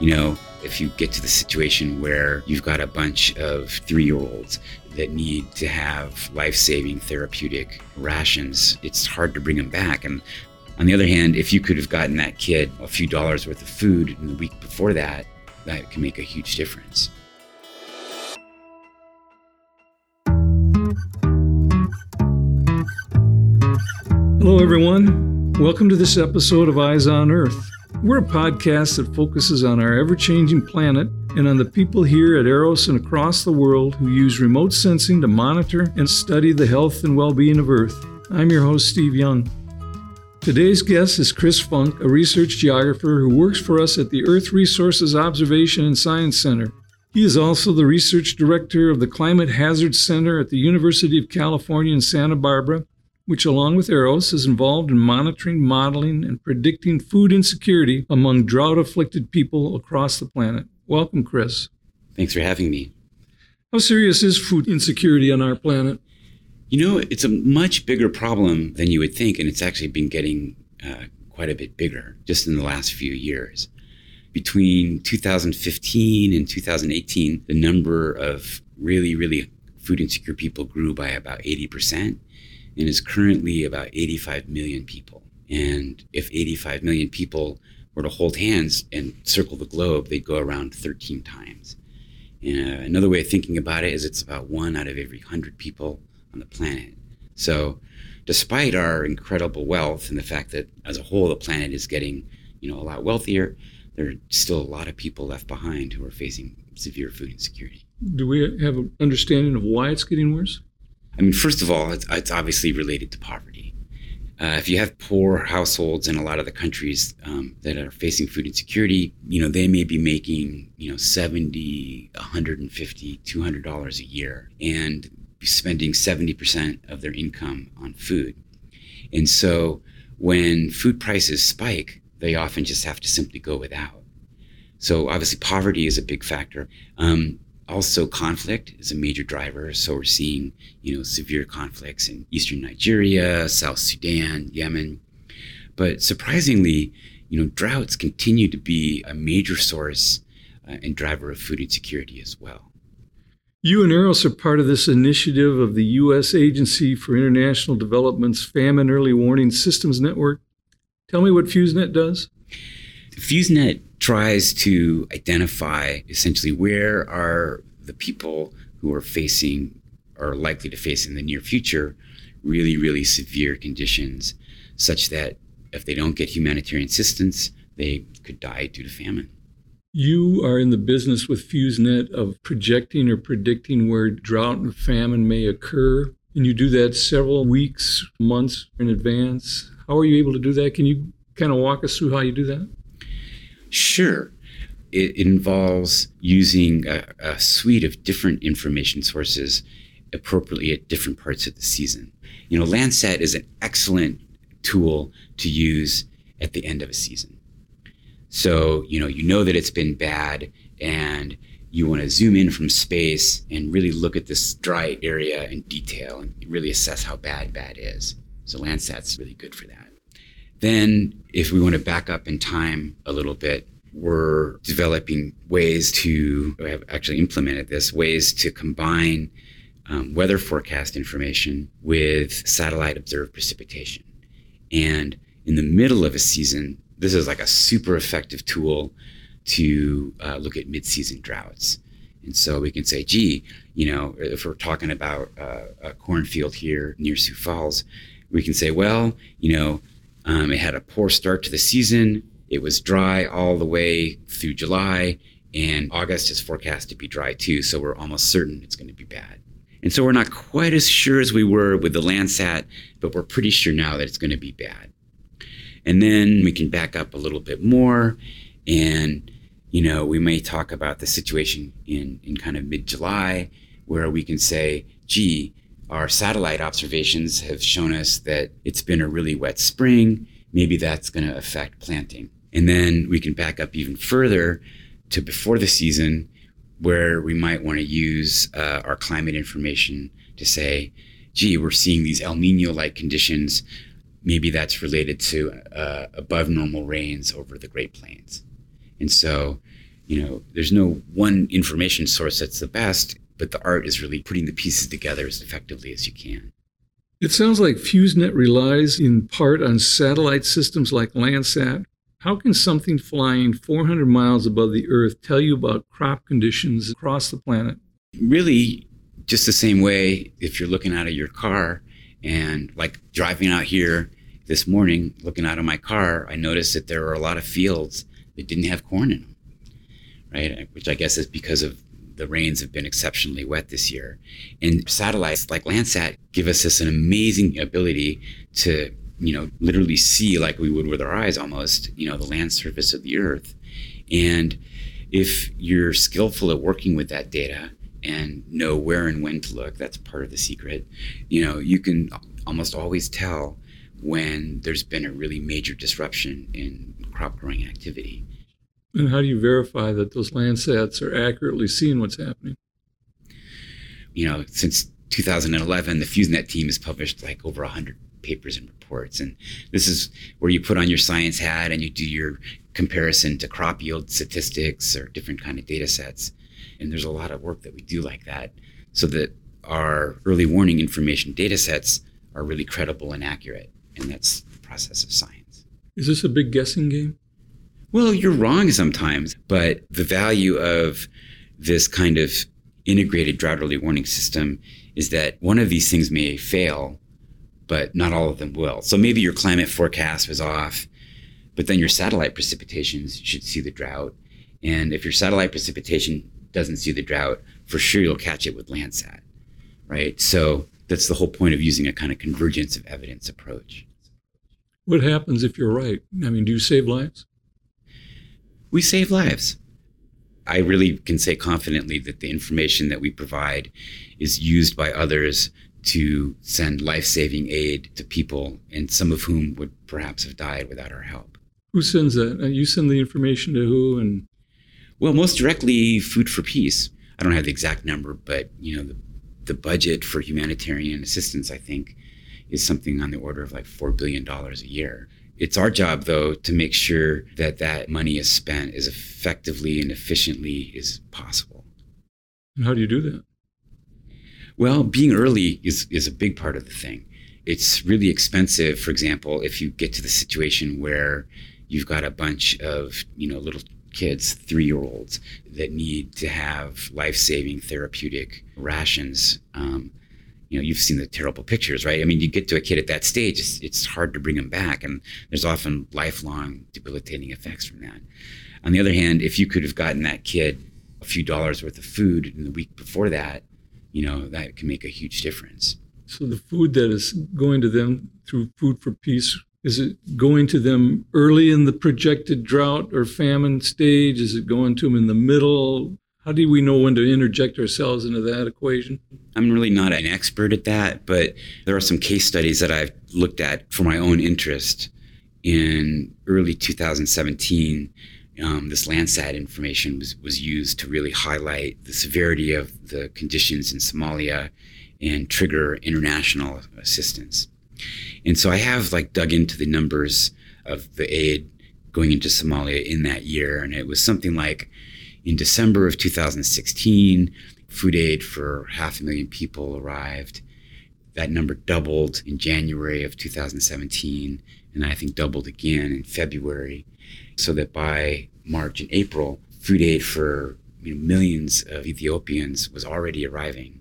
You know, if you get to the situation where you've got a bunch of three year olds that need to have life saving therapeutic rations, it's hard to bring them back. And on the other hand, if you could have gotten that kid a few dollars worth of food in the week before that, that can make a huge difference. Hello, everyone. Welcome to this episode of Eyes on Earth. We're a podcast that focuses on our ever changing planet and on the people here at Eros and across the world who use remote sensing to monitor and study the health and well being of Earth. I'm your host, Steve Young. Today's guest is Chris Funk, a research geographer who works for us at the Earth Resources Observation and Science Center. He is also the research director of the Climate Hazard Center at the University of California in Santa Barbara which, along with EROS, is involved in monitoring, modeling, and predicting food insecurity among drought afflicted people across the planet. Welcome, Chris. Thanks for having me. How serious is food insecurity on our planet? You know, it's a much bigger problem than you would think, and it's actually been getting uh, quite a bit bigger just in the last few years. Between 2015 and 2018, the number of really, really food insecure people grew by about 80% and is currently about 85 million people. And if 85 million people were to hold hands and circle the globe, they'd go around 13 times. And uh, another way of thinking about it is it's about one out of every 100 people on the planet. So, despite our incredible wealth and the fact that as a whole the planet is getting, you know, a lot wealthier, there are still a lot of people left behind who are facing severe food insecurity. Do we have an understanding of why it's getting worse? I mean, first of all, it's, it's obviously related to poverty. Uh, if you have poor households in a lot of the countries um, that are facing food insecurity, you know, they may be making, you know, 70, 150, 200 dollars a year and spending 70% of their income on food. And so when food prices spike, they often just have to simply go without. So obviously poverty is a big factor. Um, also, conflict is a major driver. So we're seeing, you know, severe conflicts in eastern Nigeria, South Sudan, Yemen. But surprisingly, you know, droughts continue to be a major source uh, and driver of food insecurity as well. You and Eros are part of this initiative of the U.S. Agency for International Development's Famine Early Warning Systems Network. Tell me what FEWS NET does. FEWS NET tries to identify essentially where are the people who are facing or likely to face in the near future really, really severe conditions, such that if they don't get humanitarian assistance, they could die due to famine. You are in the business with FEWS NET of projecting or predicting where drought and famine may occur. And you do that several weeks, months in advance. How are you able to do that? Can you kind of walk us through how you do that? Sure. It involves using a, a suite of different information sources appropriately at different parts of the season. You know, Landsat is an excellent tool to use at the end of a season. So, you know, you know that it's been bad and you want to zoom in from space and really look at this dry area in detail and really assess how bad bad is. So Landsat's really good for that. Then, if we want to back up in time a little bit, we're developing ways to, have actually implemented this, ways to combine um, weather forecast information with satellite observed precipitation. And in the middle of a season, this is like a super effective tool to uh, look at mid-season droughts. And so we can say, gee, you know, if we're talking about uh, a cornfield here near Sioux Falls, we can say, well, you know, um, it had a poor start to the season. It was dry all the way through July, and August is forecast to be dry too. So we're almost certain it's going to be bad. And so we're not quite as sure as we were with the Landsat, but we're pretty sure now that it's going to be bad. And then we can back up a little bit more, and you know we may talk about the situation in in kind of mid July, where we can say, gee, our satellite observations have shown us that it's been a really wet spring. Maybe that's going to affect planting. And then we can back up even further to before the season, where we might want to use uh, our climate information to say, gee, we're seeing these El Nino like conditions. Maybe that's related to uh, above normal rains over the Great Plains. And so You know, there's no one information source that's the best, but the art is really putting the pieces together as effectively as you can. It sounds like FEWS NET relies in part on satellite systems like Landsat. How can something flying 400 miles above the Earth tell you about crop conditions across the planet? Really, just the same way if you're looking out of your car and like driving out here this morning, looking out of my car, I noticed that there were a lot of fields that didn't have corn in them, right? Which I guess is because of the rains have been exceptionally wet this year. And satellites like Landsat give us this an amazing ability to, you know, literally see like we would with our eyes almost, you know, the land surface of the earth. And if you're skillful at working with that data and know where and when to look, that's part of the secret. You know, you can almost always tell when there's been a really major disruption in crop growing activity. And how do you verify that those Landsats are accurately seeing what's happening? You know, since 2011, the FEWS NET team has published like over 100 papers and reports. And this is where you put on your science hat and you do your comparison to crop yield statistics or different kind of data sets. And there's a lot of work that we do like that so that our early warning information data sets are really credible and accurate. And that's the process of science. Is this a big guessing game? Well, you're wrong sometimes, but the value of this kind of integrated drought early warning system is that one of these things may fail, but not all of them will. So maybe your climate forecast was off, but then your satellite precipitations should see the drought. And if your satellite precipitation doesn't see the drought, for sure you'll catch it with Landsat, right? So that's the whole point of using a kind of convergence of evidence approach. What happens if you're right? I mean, do you save lives? We save lives. I really can say confidently that the information that we provide is used by others to send life saving aid to people, and some of whom would perhaps have died without our help. Who sends that? Uh, you send the information to who? And well, most directly, Food for Peace. I don't have the exact number, but you know, the, the budget for humanitarian assistance, I think, is something on the order of like four billion dollars a year. It's our job, though, to make sure that that money is spent as effectively and efficiently as possible. And how do you do that? Well, being early is, is a big part of the thing. It's really expensive, for example, if you get to the situation where you've got a bunch of, you know, little kids, three year olds, that need to have life saving therapeutic rations. Um, you know, you've seen the terrible pictures, right? I mean, you get to a kid at that stage, it's, it's hard to bring them back. And there's often lifelong debilitating effects from that. On the other hand, if you could have gotten that kid a few dollars worth of food in the week before that, you know, that can make a huge difference. So the food that is going to them through Food for Peace, is it going to them early in the projected drought or famine stage? Is it going to them in the middle? How do we know when to interject ourselves into that equation? I'm really not an expert at that, but there are some case studies that I've looked at for my own interest. In early 2017, um, this Landsat information was, was used to really highlight the severity of the conditions in Somalia and trigger international assistance. And so I have like dug into the numbers of the aid going into Somalia in that year, and it was something like in December of 2016, food aid for half a million people arrived. That number doubled in January of 2017, and I think doubled again in February. So that by March and April, food aid for you know, millions of Ethiopians was already arriving.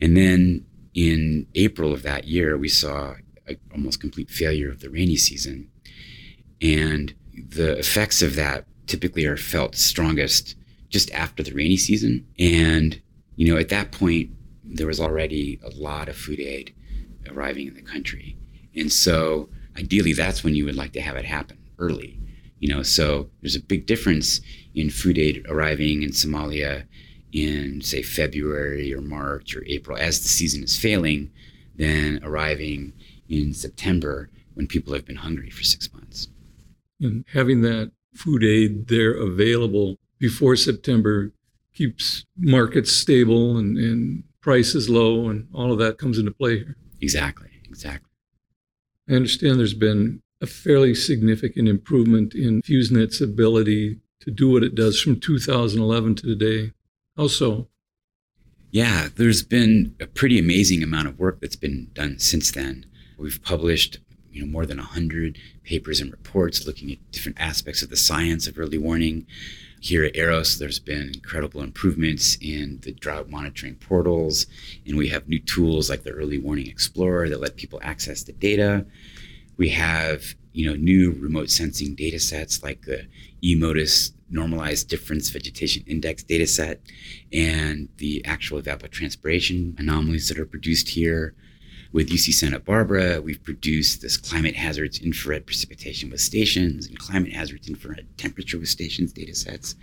And then in April of that year, we saw a almost complete failure of the rainy season. And the effects of that typically are felt strongest just after the rainy season. And, you know, at that point, there was already a lot of food aid arriving in the country. And so ideally, that's when you would like to have it happen early. You know, so there's a big difference in food aid arriving in Somalia in, say, February or March or April as the season is failing than arriving in September when people have been hungry for six months. And having that food aid there available before September keeps markets stable and, and prices low, and all of that comes into play here. Exactly, exactly. I understand there's been a fairly significant improvement in FEWS NET's ability to do what it does from 2011 to today. How so? Yeah, there's been a pretty amazing amount of work that's been done since then. We've published you know, more than 100 papers and reports looking at different aspects of the science of early warning. Here at EROS, there's been incredible improvements in the drought monitoring portals, and we have new tools like the Early Warning Explorer that let people access the data. We have you know new remote sensing data sets like the EMODIS normalized difference vegetation index data set and the actual evapotranspiration anomalies that are produced here. With UC Santa Barbara, we've produced this climate hazards infrared precipitation with stations and climate hazards infrared temperature with stations data sets.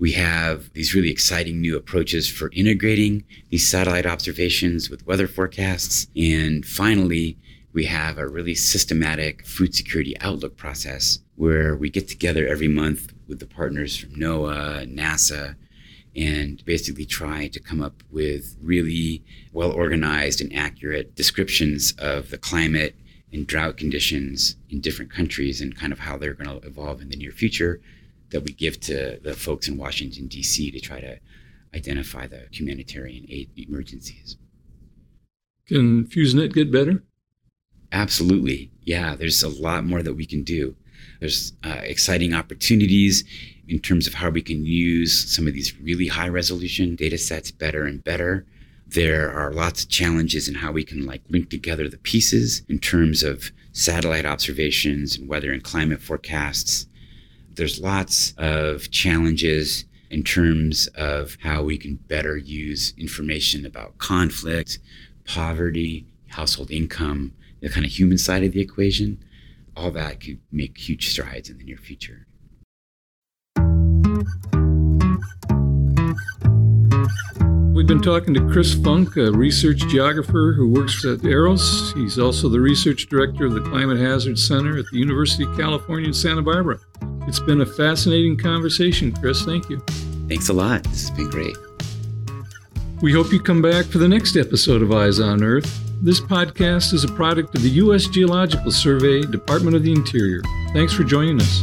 We have these really exciting new approaches for integrating these satellite observations with weather forecasts. And finally, we have a really systematic food security outlook process where we get together every month with the partners from NOAA, NASA, and basically try to come up with really well organized and accurate descriptions of the climate and drought conditions in different countries and kind of how they're going to evolve in the near future that we give to the folks in Washington, D.C. to try to identify the humanitarian aid emergencies. Can FEWS NET get better? Absolutely. Yeah, there's a lot more that we can do. There's uh, exciting opportunities in terms of how we can use some of these really high resolution data sets better and better. There are lots of challenges in how we can like link together the pieces in terms of satellite observations and weather and climate forecasts. There's lots of challenges in terms of how we can better use information about conflict, poverty, household income, the kind of human side of the equation. All that could make huge strides in the near future. We've been talking to Chris Funk, a research geographer who works at EROS. He's also the research director of the Climate Hazard Center at the University of California in Santa Barbara. It's been a fascinating conversation, Chris. Thank you. Thanks a lot. This has been great. We hope you come back for the next episode of Eyes on Earth. This podcast is a product of the U.S. Geological Survey, Department of the Interior. Thanks for joining us.